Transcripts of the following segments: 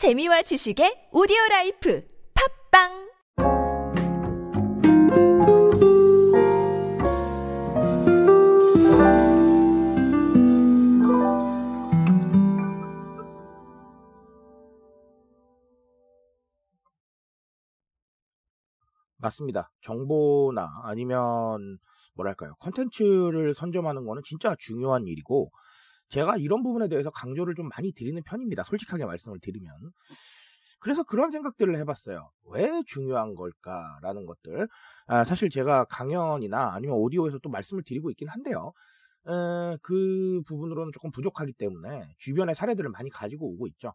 재미와 지식의 오디오 라이프 팟빵 맞습니다. 정보나 아니면 뭐랄까요 컨텐츠를 선점하는 거는 진짜 중요한 일이고 제가 이런 부분에 대해서 강조를 좀 많이 드리는 편입니다. 솔직하게 말씀을 드리면 그래서 그런 생각들을 해봤어요. 왜 중요한 걸까라는 것들 아, 사실 제가 강연이나 아니면 오디오에서 또 말씀을 드리고 있긴 한데요. 에, 그 부분으로는 조금 부족하기 때문에 주변의 사례들을 많이 가지고 오고 있죠.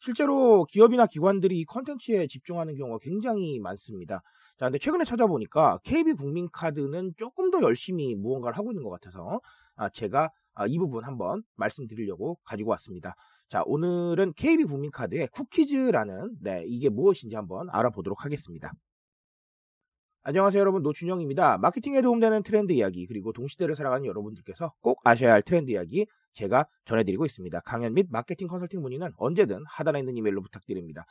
실제로 기업이나 기관들이 이 컨텐츠에 집중하는 경우가 굉장히 많습니다. 자, 근데 최근에 찾아보니까 KB 국민카드는 조금 더 열심히 무언가를 하고 있는 것 같아서 아, 제가 아, 이 부분 한번 말씀드리려고 가지고 왔습니다. 자, 오늘은 KB 국민카드의 쿠키즈라는 네, 이게 무엇인지 한번 알아보도록 하겠습니다. 안녕하세요 여러분 노준영입니다. 마케팅에 도움되는 트렌드 이야기 그리고 동시대를 살아가는 여러분들께서 꼭 아셔야 할 트렌드 이야기 제가 전해드리고 있습니다. 강연 및 마케팅 컨설팅 문의는 언제든 하단에 있는 이메일로 부탁드립니다.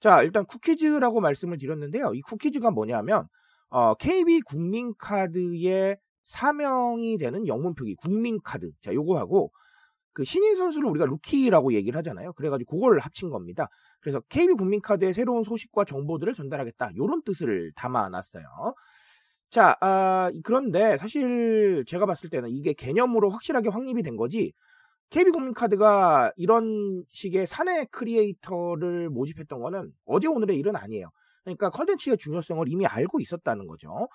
자 일단 쿠키즈라고 말씀을 드렸는데요. 이 쿠키즈가 뭐냐면 어, KB 국민카드의 사명이 되는 영문 표기 국민카드 자 요거하고 그 신인 선수를 우리가 루키라고 얘기를 하잖아요. 그래가지고 그걸 합친 겁니다. 그래서 KB 국민카드의 새로운 소식과 정보들을 전달하겠다. 이런 뜻을 담아놨어요. 자, 아, 그런데 사실 제가 봤을 때는 이게 개념으로 확실하게 확립이 된 거지. KB 국민카드가 이런 식의 사내 크리에이터를 모집했던 거는 어제 오늘의 일은 아니에요. 그러니까 컨텐츠의 중요성을 이미 알고 있었다는 거죠.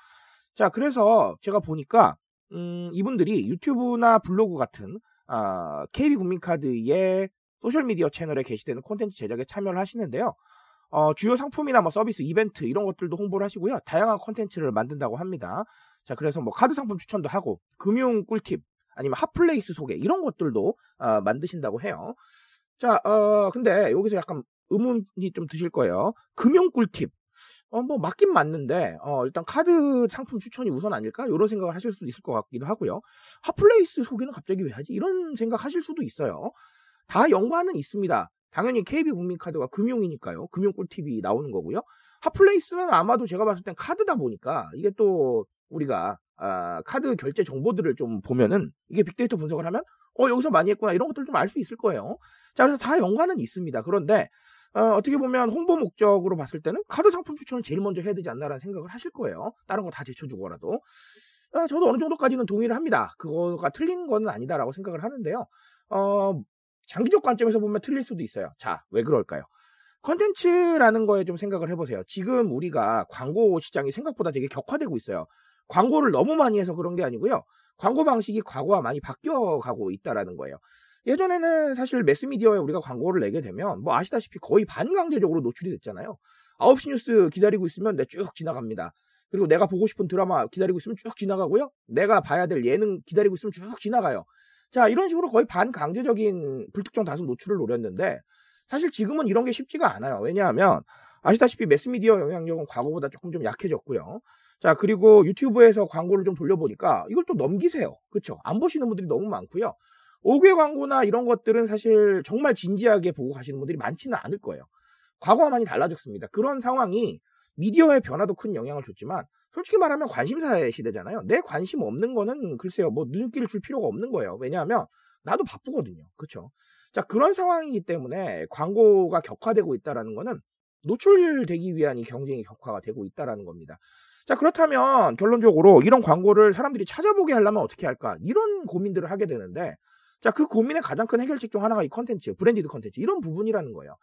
자, 그래서 제가 보니까 음, 이분들이 유튜브나 블로그 같은 아, KB 국민카드의 소셜미디어 채널에 게시되는 콘텐츠 제작에 참여를 하시는데요. 어, 주요 상품이나 뭐 서비스, 이벤트 이런 것들도 홍보를 하시고요. 다양한 콘텐츠를 만든다고 합니다. 자, 그래서 뭐 카드 상품 추천도 하고 금융 꿀팁 아니면 핫플레이스 소개 이런 것들도 어, 만드신다고 해요. 자, 어, 근데 여기서 약간 의문이 좀 드실 거예요. 금융 꿀팁. 어, 뭐, 맞긴 맞는데, 어, 일단 카드 상품 추천이 우선 아닐까? 이런 생각을 하실 수도 있을 것 같기도 하고요. 핫플레이스 소개는 갑자기 왜 하지? 이런 생각 하실 수도 있어요. 다 연관은 있습니다. 당연히 KB 국민카드가 금융이니까요. 금융 꿀팁이 나오는 거고요. 핫플레이스는 아마도 제가 봤을 땐 카드다 보니까 이게 또 우리가 아, 카드 결제 정보들을 좀 보면은 이게 빅데이터 분석을 하면 어 여기서 많이 했구나 이런 것들 좀알 수 있을 거예요. 자 그래서 다 연관은 있습니다. 그런데 어, 떻게 보면 홍보 목적으로 봤을 때는 카드 상품 추천을 제일 먼저 해야 되지 않나라는 생각을 하실 거예요. 다른 거 다 제쳐주고라도. 어, 저도 어느 정도까지는 동의를 합니다. 그거가 틀린 거는 아니다라고 생각을 하는데요. 어, 장기적 관점에서 보면 틀릴 수도 있어요. 자, 왜 그럴까요? 컨텐츠라는 거에 좀 생각을 해보세요. 지금 우리가 광고 시장이 생각보다 되게 격화되고 있어요. 광고를 너무 많이 해서 그런 게 아니고요. 광고 방식이 과거와 많이 바뀌어가고 있다라는 거예요. 예전에는 사실 매스미디어에 우리가 광고를 내게 되면 뭐 아시다시피 거의 반강제적으로 노출이 됐잖아요. 9시 뉴스 기다리고 있으면 내 쭉 지나갑니다. 그리고 내가 보고 싶은 드라마 기다리고 있으면 쭉 지나가고요. 내가 봐야 될 예능 기다리고 있으면 쭉 지나가요. 자, 이런 식으로 거의 반강제적인 불특정 다수 노출을 노렸는데 사실 지금은 이런 게 쉽지가 않아요. 왜냐하면 아시다시피 매스미디어 영향력은 과거보다 조금 좀 약해졌고요. 자, 그리고 유튜브에서 광고를 좀 돌려보니까 이걸 또 넘기세요. 그쵸? 안 보시는 분들이 너무 많고요. 5개 광고나 이런 것들은 사실 정말 진지하게 보고 가시는 분들이 많지는 않을 거예요. 과거와 많이 달라졌습니다. 그런 상황이 미디어의 변화도 큰 영향을 줬지만 솔직히 말하면 관심사의 시대잖아요. 내 관심 없는 거는 글쎄요, 뭐 눈길을 줄 필요가 없는 거예요. 왜냐하면 나도 바쁘거든요. 그렇죠? 자, 그런 상황이기 때문에 광고가 격화되고 있다라는 거는 노출되기 위한 이 경쟁이 격화가 되고 있다라는 겁니다. 자, 그렇다면 결론적으로 이런 광고를 사람들이 찾아보게 하려면 어떻게 할까? 이런 고민들을 하게 되는데 자, 그 고민의 가장 큰 해결책 중 하나가 이 컨텐츠, branded 컨텐츠 이런 부분이라는 거예요.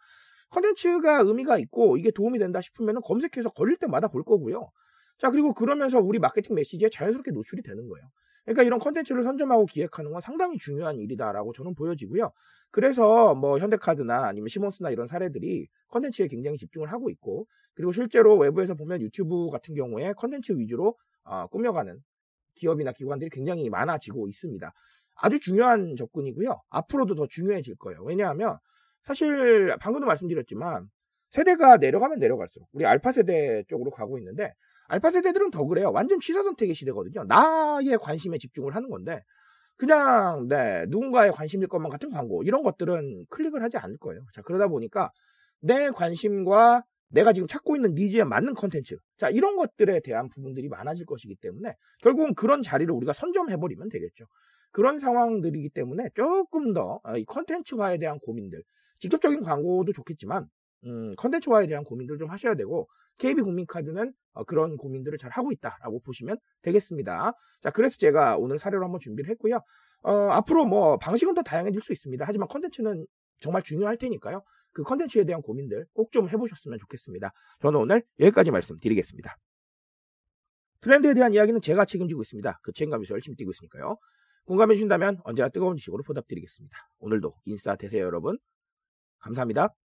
컨텐츠가 의미가 있고 이게 도움이 된다 싶으면 검색해서 걸릴 때마다 볼 거고요. 자, 그리고 그러면서 우리 마케팅 메시지에 자연스럽게 노출이 되는 거예요. 그러니까 이런 컨텐츠를 선점하고 기획하는 건 상당히 중요한 일이다라고 저는 보여지고요. 그래서 뭐 현대카드나 아니면 시몬스나 이런 사례들이 컨텐츠에 굉장히 집중을 하고 있고 그리고 실제로 외부에서 보면 유튜브 같은 경우에 컨텐츠 위주로 어, 꾸며가는 기업이나 기관들이 굉장히 많아지고 있습니다. 아주 중요한 접근이고요. 앞으로도 더 중요해질 거예요. 왜냐하면 사실 방금도 말씀드렸지만 세대가 내려가면 내려갈수록 우리 알파 세대 쪽으로 가고 있는데 알파 세대들은 더 그래요. 완전 취사 선택의 시대거든요. 나의 관심에 집중을 하는 건데 그냥 네 누군가의 관심일 것만 같은 광고 이런 것들은 클릭을 하지 않을 거예요. 자 그러다 보니까 내 관심과 내가 지금 찾고 있는 니즈에 맞는 컨텐츠. 자, 이런 것들에 대한 부분들이 많아질 것이기 때문에 결국은 그런 자리를 우리가 선점해 버리면 되겠죠. 그런 상황들이기 때문에 조금 더 이 컨텐츠화에 대한 고민들, 직접적인 광고도 좋겠지만, 음, 컨텐츠화에 대한 고민들 좀 하셔야 되고, KB국민카드는 어, 그런 고민들을 잘 하고 있다라고 보시면 되겠습니다. 자, 그래서 제가 오늘 사례로 한번 준비를 했고요. 어, 앞으로 뭐 방식은 더 다양해질 수 있습니다. 하지만 컨텐츠는 정말 중요할 테니까요. 그 컨텐츠에 대한 고민들 꼭 좀 해보셨으면 좋겠습니다. 저는 오늘 여기까지 말씀드리겠습니다. 트렌드에 대한 이야기는 제가 책임지고 있습니다. 그 책임감에서 열심히 뛰고 있으니까요. 공감해 주신다면 언제나 뜨거운 지식으로 보답드리겠습니다. 오늘도 인싸 되세요 여러분. 감사합니다.